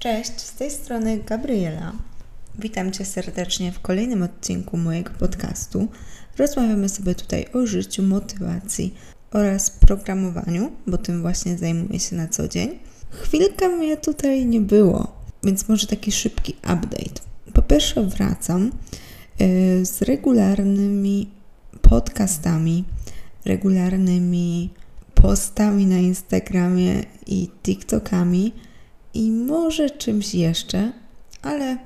Cześć, z tej strony Gabriela. Witam Cię serdecznie w kolejnym odcinku mojego podcastu. Rozmawiamy sobie tutaj o życiu, motywacji oraz programowaniu, bo tym właśnie zajmuję się na co dzień. Chwilkę mnie tutaj nie było, więc może taki szybki update. Po pierwsze, wracam y, z regularnymi podcastami, regularnymi postami na Instagramie i TikTokami i może czymś jeszcze, ale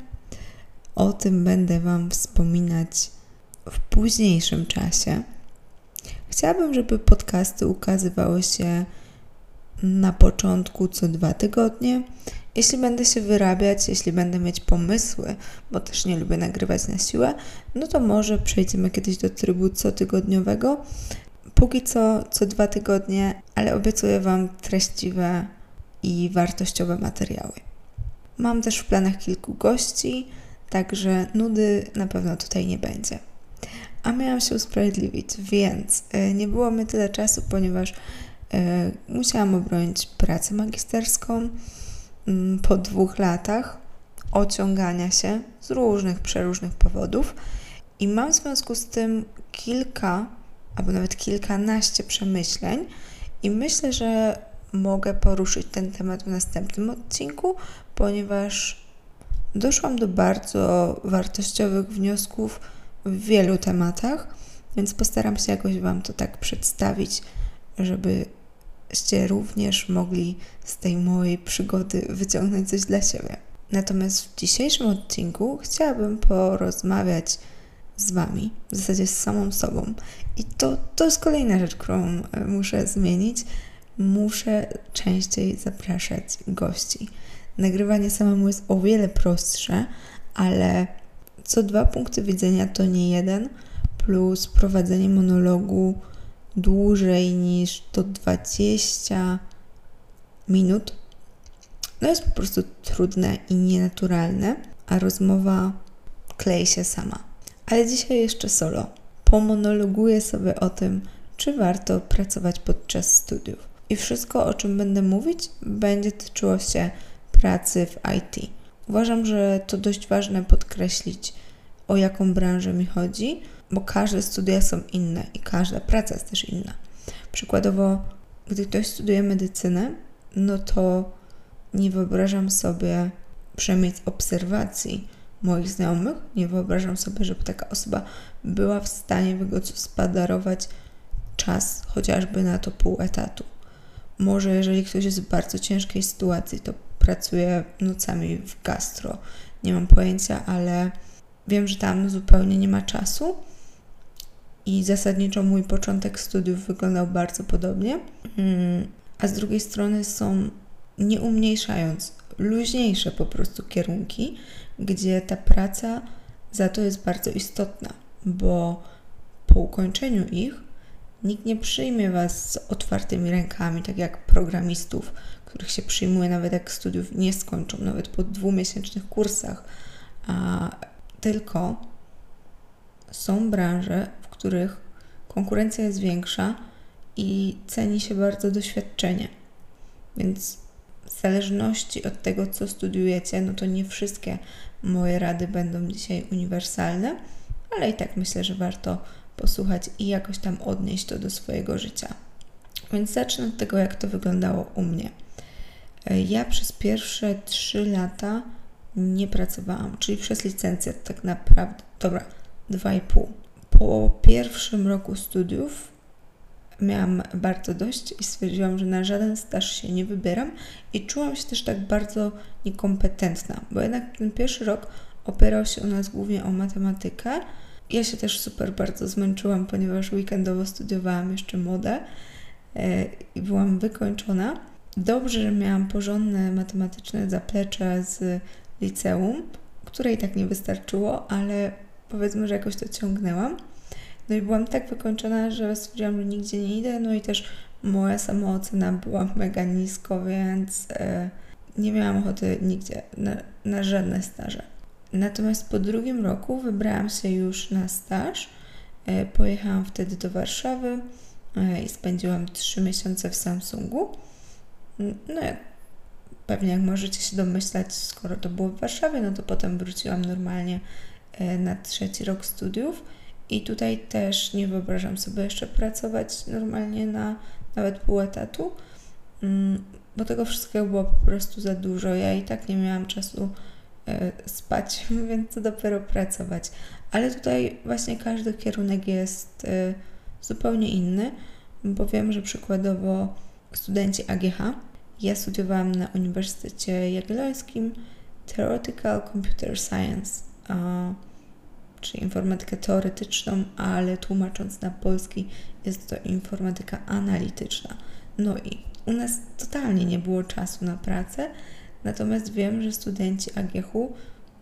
o tym będę Wam wspominać w późniejszym czasie. Chciałabym, żeby podcasty ukazywały się na początku co dwa tygodnie. Jeśli będę się wyrabiać, jeśli będę mieć pomysły, bo też nie lubię nagrywać na siłę, no to może przejdziemy kiedyś do trybu cotygodniowego. Póki co co dwa tygodnie, ale obiecuję Wam treściwe i wartościowe materiały. Mam też w planach kilku gości, także nudy na pewno tutaj nie będzie. A miałam się usprawiedliwić, więc e, nie było mi tyle czasu, ponieważ e, musiałam obronić pracę magisterską mm, po dwóch latach ociągania się z różnych, przeróżnych powodów i mam w związku z tym kilka albo nawet kilkanaście przemyśleń i myślę, że mogę poruszyć ten temat w następnym odcinku, ponieważ doszłam do bardzo wartościowych wniosków w wielu tematach, więc postaram się jakoś Wam to tak przedstawić, żebyście również mogli z tej mojej przygody wyciągnąć coś dla siebie. Natomiast w dzisiejszym odcinku chciałabym porozmawiać z Wami, w zasadzie z samą sobą. I to, to jest kolejna rzecz, którą e, muszę zmienić. Muszę częściej zapraszać gości. Nagrywanie samemu jest o wiele prostsze, ale co dwa punkty widzenia to nie jeden, plus prowadzenie monologu dłużej niż to 20 minut. No jest po prostu trudne i nienaturalne, a rozmowa klei się sama. Ale dzisiaj jeszcze solo. Pomonologuję sobie o tym, czy warto pracować podczas studiów. I wszystko, o czym będę mówić, będzie tyczyło się pracy w IT. Uważam, że to dość ważne podkreślić, o jaką branżę mi chodzi, bo każde studia są inne i każda praca jest też inna. Przykładowo, gdy ktoś studiuje medycynę, no to nie wyobrażam sobie, przynajmniej z obserwacji, moich znajomych. Nie wyobrażam sobie, żeby taka osoba była w stanie wygospodarować czas chociażby na to pół etatu. Może jeżeli ktoś jest w bardzo ciężkiej sytuacji, to pracuje nocami w gastro. Nie mam pojęcia, ale wiem, że tam zupełnie nie ma czasu. I zasadniczo mój początek studiów wyglądał bardzo podobnie. Mm, a z drugiej strony są, nie umniejszając, luźniejsze po prostu kierunki, gdzie ta praca za to jest bardzo istotna, bo po ukończeniu ich nikt nie przyjmie Was z otwartymi rękami, tak jak programistów, których się przyjmuje nawet jak studiów nie skończą, nawet po dwumiesięcznych kursach, a tylko są branże, w których konkurencja jest większa i ceni się bardzo doświadczenie. Więc w zależności od tego, co studiujecie, no to nie wszystkie moje rady będą dzisiaj uniwersalne, ale i tak myślę, że warto posłuchać i jakoś tam odnieść to do swojego życia. Więc zacznę od tego, jak to wyglądało u mnie. Ja przez pierwsze 3 lata nie pracowałam, czyli przez licencjat tak naprawdę, dobra, 2,5. Po pierwszym roku studiów miałam bardzo dość i stwierdziłam, że na żaden staż się nie wybieram i czułam się też tak bardzo niekompetentna, bo jednak ten pierwszy rok opierał się u nas głównie o matematykę. Ja się też super bardzo zmęczyłam, ponieważ weekendowo studiowałam jeszcze modę e, i byłam wykończona. Dobrze, że miałam porządne matematyczne zaplecze z liceum, które i tak nie wystarczyło, ale powiedzmy, że jakoś to ciągnęłam. No i byłam tak wykończona, że stwierdziłam, że nigdzie nie idę, no i też moja samoocena była mega nisko, więc e, nie miałam ochoty nigdzie na, na żadne staże. Natomiast po drugim roku wybrałam się już na staż. E, pojechałam wtedy do Warszawy e, i spędziłam trzy miesiące w Samsungu. No, pewnie jak możecie się domyślać, skoro to było w Warszawie, no to potem wróciłam normalnie e, na trzeci rok studiów i tutaj też nie wyobrażam sobie jeszcze pracować normalnie na nawet pół etatu, mm, bo tego wszystkiego było po prostu za dużo. Ja i tak nie miałam czasu spać, więc to dopiero pracować. Ale tutaj właśnie każdy kierunek jest e, zupełnie inny, bo wiem, że przykładowo studenci AGH, ja studiowałam na Uniwersytecie Jagiellońskim Theoretical Computer Science, czyli informatykę teoretyczną, ale tłumacząc na polski jest to informatyka analityczna. No i u nas totalnie nie było czasu na pracę, natomiast wiem, że studenci AGH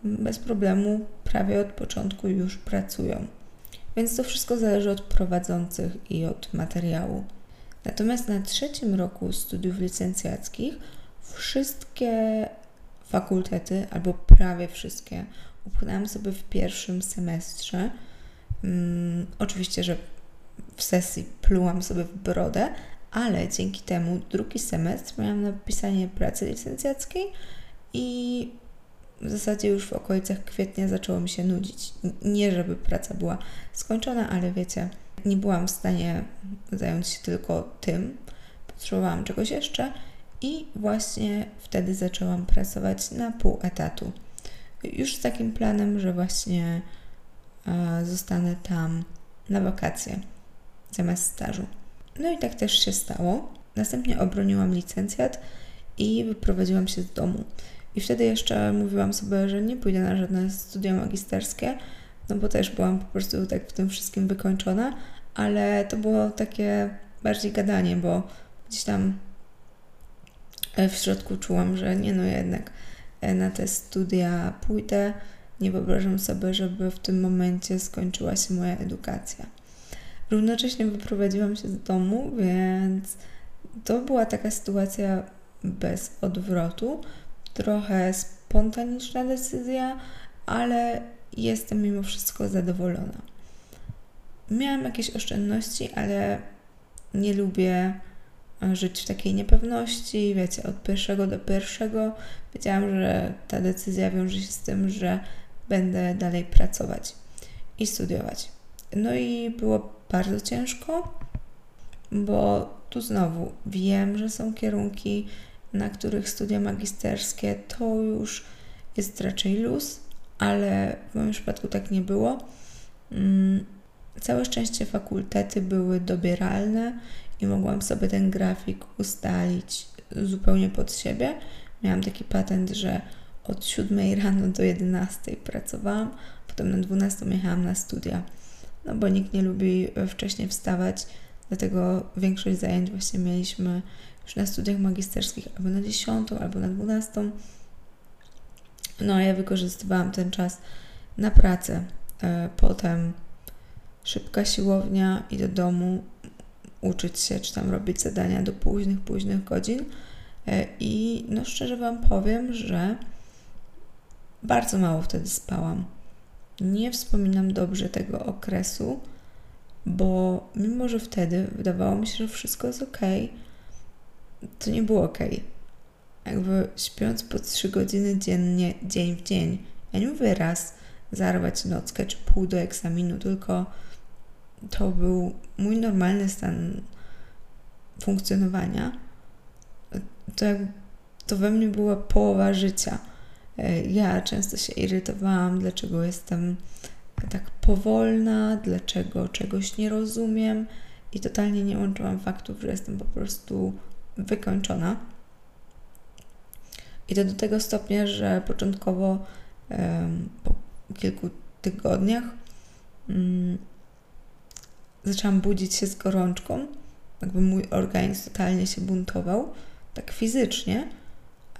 bez problemu prawie od początku już pracują. Więc to wszystko zależy od prowadzących i od materiału. Natomiast na trzecim roku studiów licencjackich wszystkie fakultety, albo prawie wszystkie, upchnęłam sobie w pierwszym semestrze. Um, oczywiście, że w sesji plułam sobie w brodę, ale dzięki temu drugi semestr miałam na pisanie pracy licencjackiej i w zasadzie już w okolicach kwietnia zaczęło mi się nudzić. Nie, żeby praca była skończona, ale wiecie, nie byłam w stanie zająć się tylko tym, potrzebowałam czegoś jeszcze i właśnie wtedy zaczęłam pracować na pół etatu. Już z takim planem, że właśnie e, zostanę tam na wakacje zamiast stażu. No i tak też się stało. Następnie obroniłam licencjat i wyprowadziłam się z domu. I wtedy jeszcze mówiłam sobie, że nie pójdę na żadne studia magisterskie, no bo też byłam po prostu tak w tym wszystkim wykończona, ale to było takie bardziej gadanie, bo gdzieś tam e, w środku czułam, że nie no jednak e, na te studia pójdę. Nie wyobrażam sobie, żeby w tym momencie skończyła się moja edukacja. Równocześnie wyprowadziłam się z domu, więc to była taka sytuacja bez odwrotu. Trochę spontaniczna decyzja, ale jestem mimo wszystko zadowolona. Miałam jakieś oszczędności, ale nie lubię e, żyć w takiej niepewności, wiecie, od pierwszego do pierwszego. Wiedziałam, że ta decyzja wiąże się z tym, że będę dalej pracować i studiować. No i było bardzo ciężko, bo tu znowu wiem, że są kierunki, na których studia magisterskie to już jest raczej luz, ale w moim przypadku tak nie było. Mm, całe szczęście fakultety były dobieralne i mogłam sobie ten grafik ustalić zupełnie pod siebie. Miałam taki patent, że od 7 rano do 11 pracowałam, potem na 12 jechałam na studia no bo nikt nie lubi e, wcześniej wstawać, dlatego większość zajęć właśnie mieliśmy już na studiach magisterskich albo na 10, albo na 12. No a ja wykorzystywałam ten czas na pracę. E, potem szybka siłownia i do domu uczyć się, czy tam robić zadania do późnych, późnych godzin. E, I no szczerze Wam powiem, że bardzo mało wtedy spałam. Nie wspominam dobrze tego okresu, bo mimo, że wtedy wydawało mi się, że wszystko jest ok, to nie było ok. Jakby śpiąc po 3 godziny dziennie, dzień w dzień, ja nie mówię raz zarwać nockę czy pół do egzaminu, tylko to był mój normalny stan funkcjonowania. To, to we mnie była połowa życia ja często się irytowałam, dlaczego jestem tak powolna, dlaczego czegoś nie rozumiem i totalnie nie łączyłam faktów, że jestem po prostu wykończona. I to do tego stopnia, że początkowo po kilku tygodniach um, zaczęłam budzić się z gorączką. Jakby mój organizm totalnie się buntował, tak fizycznie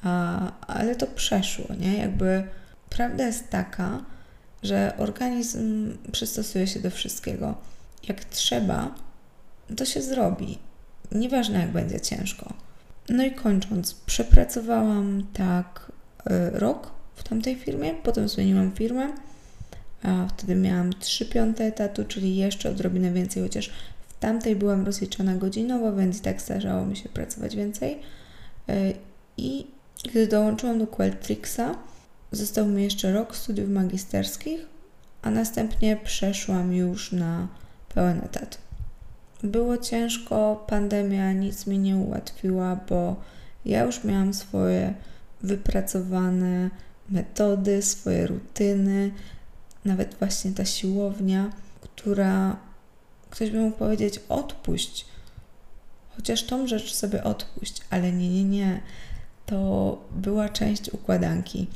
a, ale to przeszło, nie? Jakby prawda jest taka, że organizm przystosuje się do wszystkiego. Jak trzeba, to się zrobi. Nieważne, jak będzie ciężko. No i kończąc, przepracowałam tak y, rok w tamtej firmie, potem zmieniłam firmę, a wtedy miałam 3 piąte etatu, czyli jeszcze odrobinę więcej, chociaż w tamtej byłam rozliczona godzinowo, więc i tak zdarzało mi się pracować więcej. Y, I Gdy dołączyłam do Qualtrixa, został mi jeszcze rok studiów magisterskich, a następnie przeszłam już na pełen etat. Było ciężko, pandemia nic mi nie ułatwiła, bo ja już miałam swoje wypracowane metody, swoje rutyny, nawet właśnie ta siłownia, która ktoś by mógł powiedzieć: odpuść, chociaż tą rzecz sobie odpuść, ale nie, nie, nie. To była część układanki.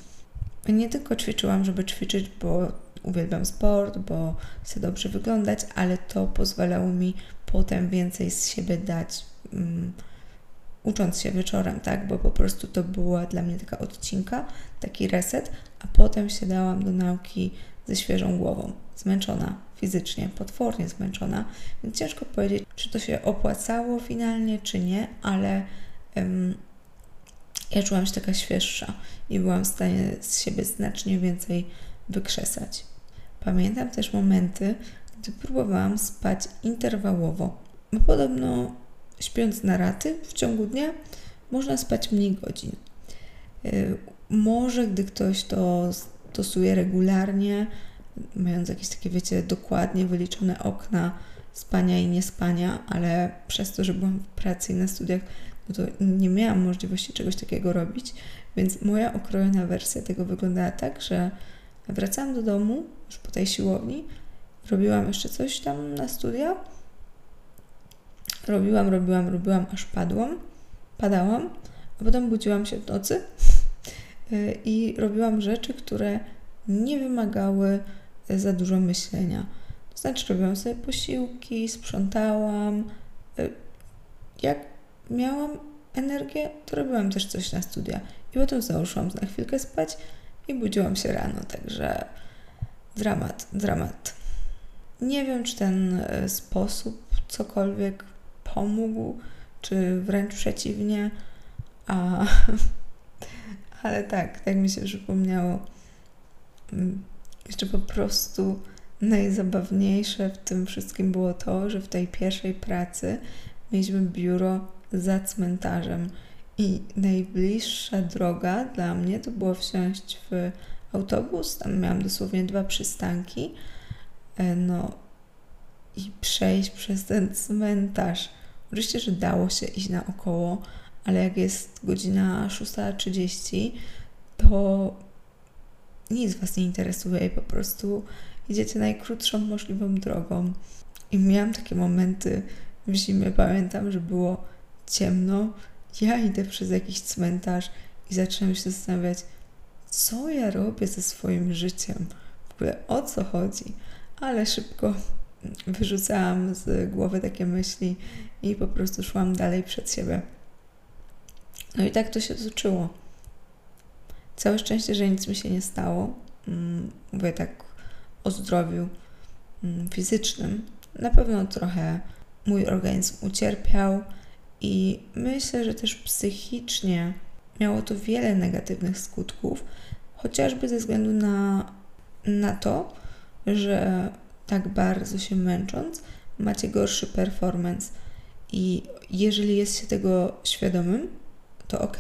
Nie tylko ćwiczyłam, żeby ćwiczyć, bo uwielbiam sport, bo chcę dobrze wyglądać, ale to pozwalało mi potem więcej z siebie dać, um, ucząc się wieczorem, tak? Bo po prostu to była dla mnie taka odcinka, taki reset, a potem się dałam do nauki ze świeżą głową, zmęczona fizycznie, potwornie zmęczona, więc ciężko powiedzieć, czy to się opłacało finalnie, czy nie, ale um, ja czułam się taka świeższa i byłam w stanie z siebie znacznie więcej wykrzesać. Pamiętam też momenty, gdy próbowałam spać interwałowo, bo podobno śpiąc na raty w ciągu dnia można spać mniej godzin. Y, może gdy ktoś to stosuje regularnie, mając jakieś takie, wiecie, dokładnie wyliczone okna spania i niespania, ale przez to, że byłam w pracy i na studiach, no to nie miałam możliwości czegoś takiego robić, więc moja okrojona wersja tego wyglądała tak, że wracałam do domu już po tej siłowni, robiłam jeszcze coś tam na studia, robiłam, robiłam, robiłam, aż padłam, padałam, a potem budziłam się w nocy i robiłam rzeczy, które nie wymagały za dużo myślenia. To znaczy, robiłam sobie posiłki, sprzątałam. Jak miałam energię, to robiłam też coś na studia. I potem znowu szłam na chwilkę spać i budziłam się rano, także dramat, dramat. Nie wiem, czy ten e, sposób cokolwiek pomógł, czy wręcz przeciwnie, a, ale tak, tak mi się przypomniało. Mm, jeszcze po prostu najzabawniejsze w tym wszystkim było to, że w tej pierwszej pracy mieliśmy biuro za cmentarzem i najbliższa droga dla mnie to było wsiąść w autobus, tam miałam dosłownie dwa przystanki, e, no i przejść przez ten cmentarz. Oczywiście, że dało się iść naokoło, ale jak jest godzina 6.30, to nic Was nie interesuje i po prostu idziecie najkrótszą możliwą drogą. I miałam takie momenty w zimie, pamiętam, że było ciemno, ja idę przez jakiś cmentarz i zaczynam się zastanawiać, co ja robię ze swoim życiem, w ogóle o co chodzi, ale szybko wyrzucałam z głowy takie myśli i po prostu szłam dalej przed siebie. No i tak to się toczyło. Całe szczęście, że nic mi się nie stało. Mm, mówię tak o zdrowiu mm, fizycznym. Na pewno trochę mój organizm ucierpiał i myślę, że też psychicznie miało to wiele negatywnych skutków, chociażby ze względu na, na to, że tak bardzo się męcząc, macie gorszy performance. I jeżeli jest się tego świadomym, to ok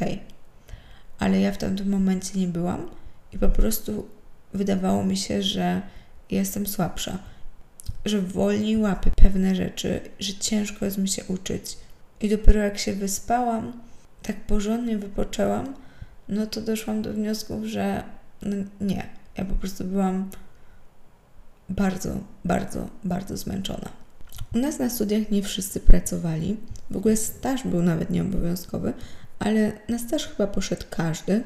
ale ja w tamtym momencie nie byłam i po prostu wydawało mi się, że jestem słabsza, że wolniej łapię pewne rzeczy, że ciężko jest mi się uczyć. I dopiero jak się wyspałam, tak porządnie wypoczęłam, no to doszłam do wniosków, że no nie, ja po prostu byłam bardzo, bardzo, bardzo zmęczona. U nas na studiach nie wszyscy pracowali. W ogóle staż był nawet nieobowiązkowy, ale na staż chyba poszedł każdy.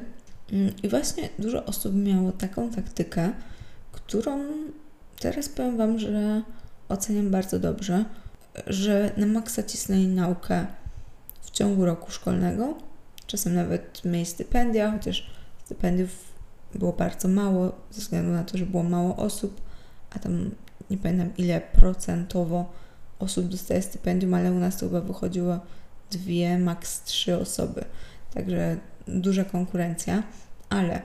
Mm, I właśnie dużo osób miało taką taktykę, którą teraz powiem Wam, że oceniam bardzo dobrze, że na maksa cisnęli naukę w ciągu roku szkolnego. Czasem nawet mieli stypendia, chociaż stypendiów było bardzo mało, ze względu na to, że było mało osób, a tam nie pamiętam ile procentowo osób dostaje stypendium, ale u nas to chyba wychodziło dwie, maks trzy osoby. Także duża konkurencja, ale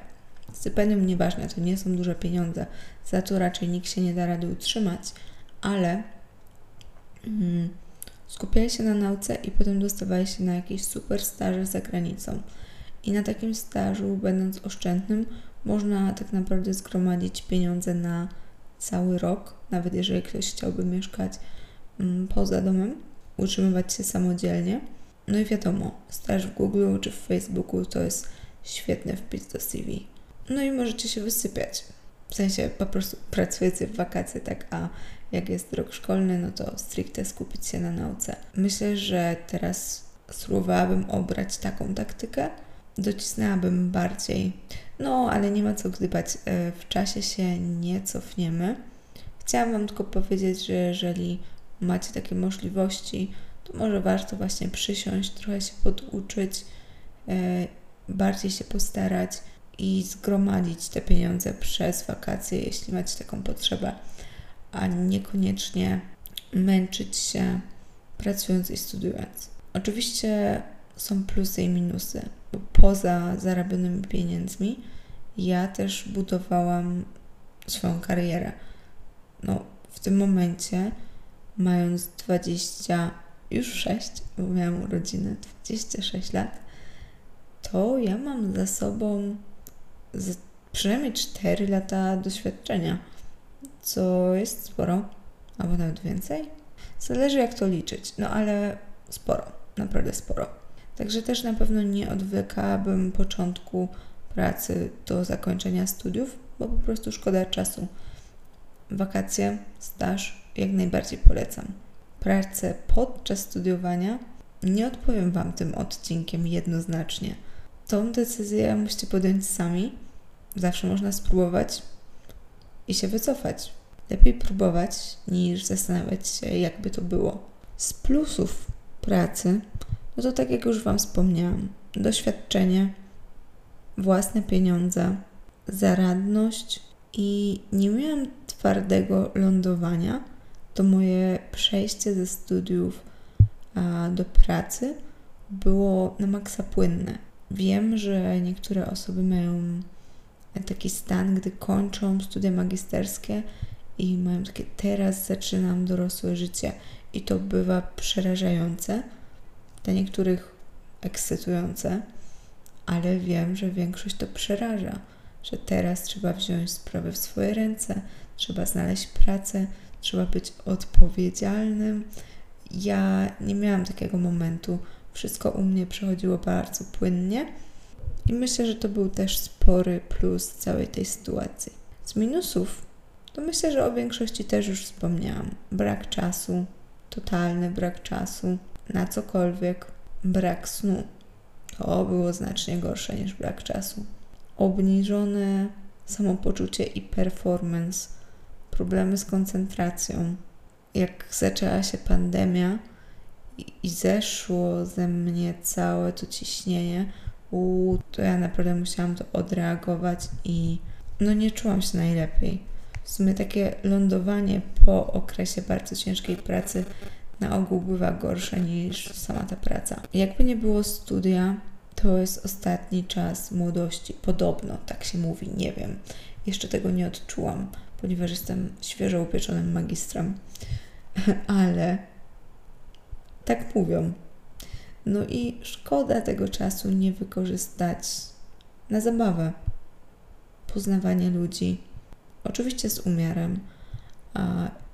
stypendium nieważne, to nie są duże pieniądze, za to raczej nikt się nie da rady utrzymać, ale skupiali się na nauce i potem dostawali się na jakieś super staże za granicą. I na takim stażu, będąc oszczędnym, można tak naprawdę zgromadzić pieniądze na cały rok, nawet jeżeli ktoś chciałby mieszkać mm, poza domem, utrzymywać się samodzielnie. No i wiadomo, staż w Google czy w Facebooku to jest świetny wpis do CV. No i możecie się wysypiać. W sensie po prostu pracujecie w wakacje, tak, a jak jest rok szkolny, no to stricte skupić się na nauce. Myślę, że teraz spróbowałabym obrać taką taktykę, docisnęłabym bardziej. No, ale nie ma co gdybać, e, w czasie się nie cofniemy. Chciałam Wam tylko powiedzieć, że jeżeli macie takie możliwości, to może warto właśnie przysiąść, trochę się poduczyć, e, bardziej się postarać i zgromadzić te pieniądze przez wakacje, jeśli macie taką potrzebę, a niekoniecznie męczyć się pracując i studiując. Oczywiście są plusy i minusy, bo poza zarabianymi pieniędzmi ja też budowałam swoją karierę. No, w tym momencie, mając 20, już 6, bo miałam urodziny, 26 lat, to ja mam za sobą przynajmniej 4 lata doświadczenia, co jest sporo, albo nawet więcej. Zależy jak to liczyć, no ale sporo, naprawdę sporo. Także też na pewno nie odwlekałabym początku pracy do zakończenia studiów, bo po prostu szkoda czasu. Wakacje, staż jak najbardziej polecam. Pracę podczas studiowania nie odpowiem Wam tym odcinkiem jednoznacznie. Tą decyzję musicie podjąć sami. Zawsze można spróbować i się wycofać. Lepiej próbować niż zastanawiać się, jakby to było. Z plusów pracy, no to tak jak już Wam wspomniałam, doświadczenie, własne pieniądze, zaradność i nie miałam twardego lądowania, to moje przejście ze studiów a, do pracy było na maksa płynne. Wiem, że niektóre osoby mają taki stan, gdy kończą studia magisterskie i mają takie teraz zaczynam dorosłe życie i to bywa przerażające, dla niektórych ekscytujące, ale wiem, że większość to przeraża, że teraz trzeba wziąć sprawę w swoje ręce, trzeba znaleźć pracę, trzeba być odpowiedzialnym. Ja nie miałam takiego momentu. Wszystko u mnie przechodziło bardzo płynnie i myślę, że to był też spory plus całej tej sytuacji. Z minusów to myślę, że o większości też już wspomniałam. Brak czasu, totalny brak czasu na cokolwiek, brak snu. To było znacznie gorsze niż brak czasu. Obniżone samopoczucie i performance, problemy z koncentracją. Jak zaczęła się pandemia i, i zeszło ze mnie całe to ciśnienie, u, to ja naprawdę musiałam to odreagować i no nie czułam się najlepiej. W sumie takie lądowanie po okresie bardzo ciężkiej pracy na ogół bywa gorsze niż sama ta praca. Jakby nie było studia, to jest ostatni czas młodości. Podobno, tak się mówi, nie wiem. Jeszcze tego nie odczułam, ponieważ jestem świeżo upieczonym magistrem. Ale tak mówią. No i szkoda tego czasu nie wykorzystać na zabawę, poznawanie ludzi. Oczywiście z umiarem.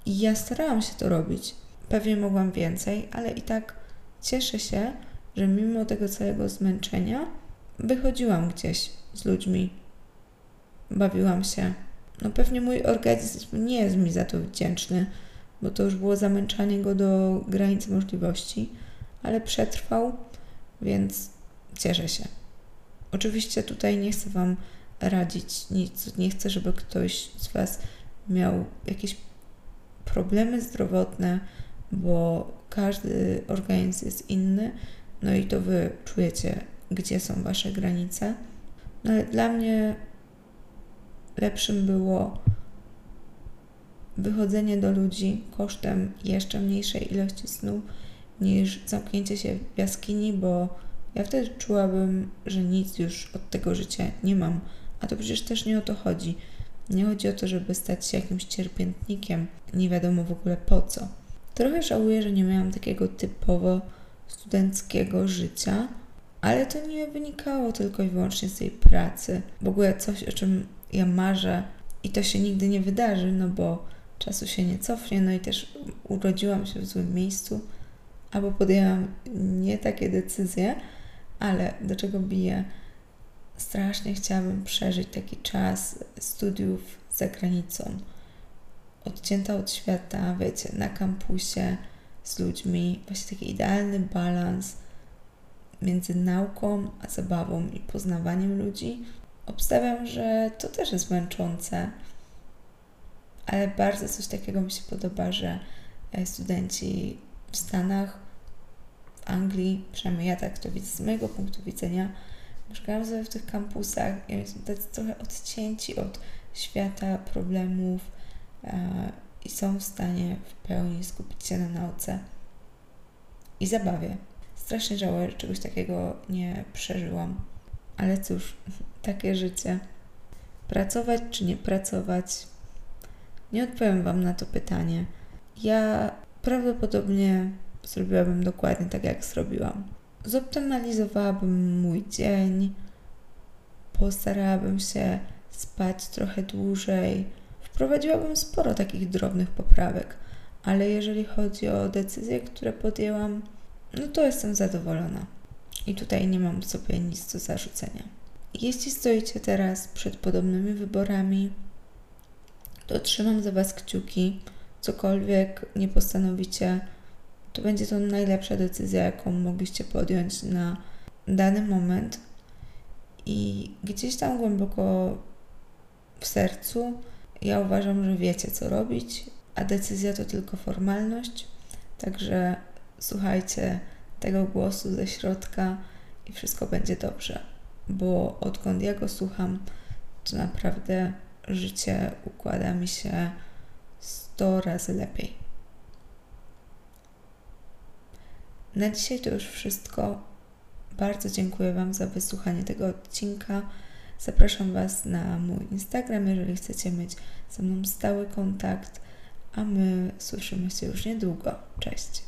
I ja starałam się to robić. Pewnie mogłam więcej, ale i tak cieszę się, że mimo tego całego zmęczenia wychodziłam gdzieś z ludźmi, bawiłam się. No pewnie mój organizm nie jest mi za to wdzięczny, bo to już było zamęczanie go do granicy możliwości, ale przetrwał, więc cieszę się. Oczywiście tutaj nie chcę Wam radzić nic, nie chcę, żeby ktoś z Was miał jakieś problemy zdrowotne, bo każdy organizm jest inny, no i to Wy czujecie, gdzie są Wasze granice. No ale dla mnie lepszym było wychodzenie do ludzi kosztem jeszcze mniejszej ilości snu niż zamknięcie się w jaskini, bo ja wtedy czułabym, że nic już od tego życia nie mam. A to przecież też nie o to chodzi. Nie chodzi o to, żeby stać się jakimś cierpiętnikiem, nie wiadomo w ogóle po co. Trochę żałuję, że nie miałam takiego typowo studenckiego życia, Ale to nie wynikało tylko i wyłącznie z tej pracy. W ogóle coś, o czym ja marzę i to się nigdy nie wydarzy, no bo czasu się nie cofnie, no i też urodziłam się w złym miejscu, albo podjęłam nie takie decyzje, ale do czego biję? Strasznie chciałabym przeżyć taki czas studiów za granicą. Odcięta od świata, wiecie, na kampusie z ludźmi, właśnie taki idealny balans między nauką a zabawą i poznawaniem ludzi. Obstawiam, że to też jest męczące, ale bardzo coś takiego mi się podoba, że e, studenci w Stanach, Anglii, przynajmniej ja tak to widzę z mojego punktu widzenia, mieszkają sobie w tych kampusach i są tacy trochę odcięci od świata, problemów e, i są w stanie w pełni skupić się na nauce i zabawie. Strasznie żałuję, że czegoś takiego nie przeżyłam. Ale cóż, takie życie. Pracować czy nie pracować? Nie odpowiem Wam na to pytanie. Ja prawdopodobnie zrobiłabym dokładnie tak, jak zrobiłam. Zoptymalizowałabym mój dzień, postarałabym się spać trochę dłużej, wprowadziłabym sporo takich drobnych poprawek, ale jeżeli chodzi o decyzje, które podjęłam, no to jestem zadowolona. I tutaj nie mam sobie nic do zarzucenia. Jeśli stoicie teraz przed podobnymi wyborami, to trzymam za Was kciuki. Cokolwiek nie postanowicie, to będzie to najlepsza decyzja, jaką mogliście podjąć na dany moment. I gdzieś tam głęboko w sercu ja uważam, że wiecie, co robić, a decyzja to tylko formalność. Także słuchajcie tego głosu ze środka i wszystko będzie dobrze. Bo odkąd ja go słucham, to naprawdę życie układa mi się 100 razy lepiej. Na dzisiaj to już wszystko. Bardzo dziękuję Wam za wysłuchanie tego odcinka. Zapraszam Was na mój Instagram, jeżeli chcecie mieć ze mną stały kontakt, a my słyszymy się już niedługo. Cześć!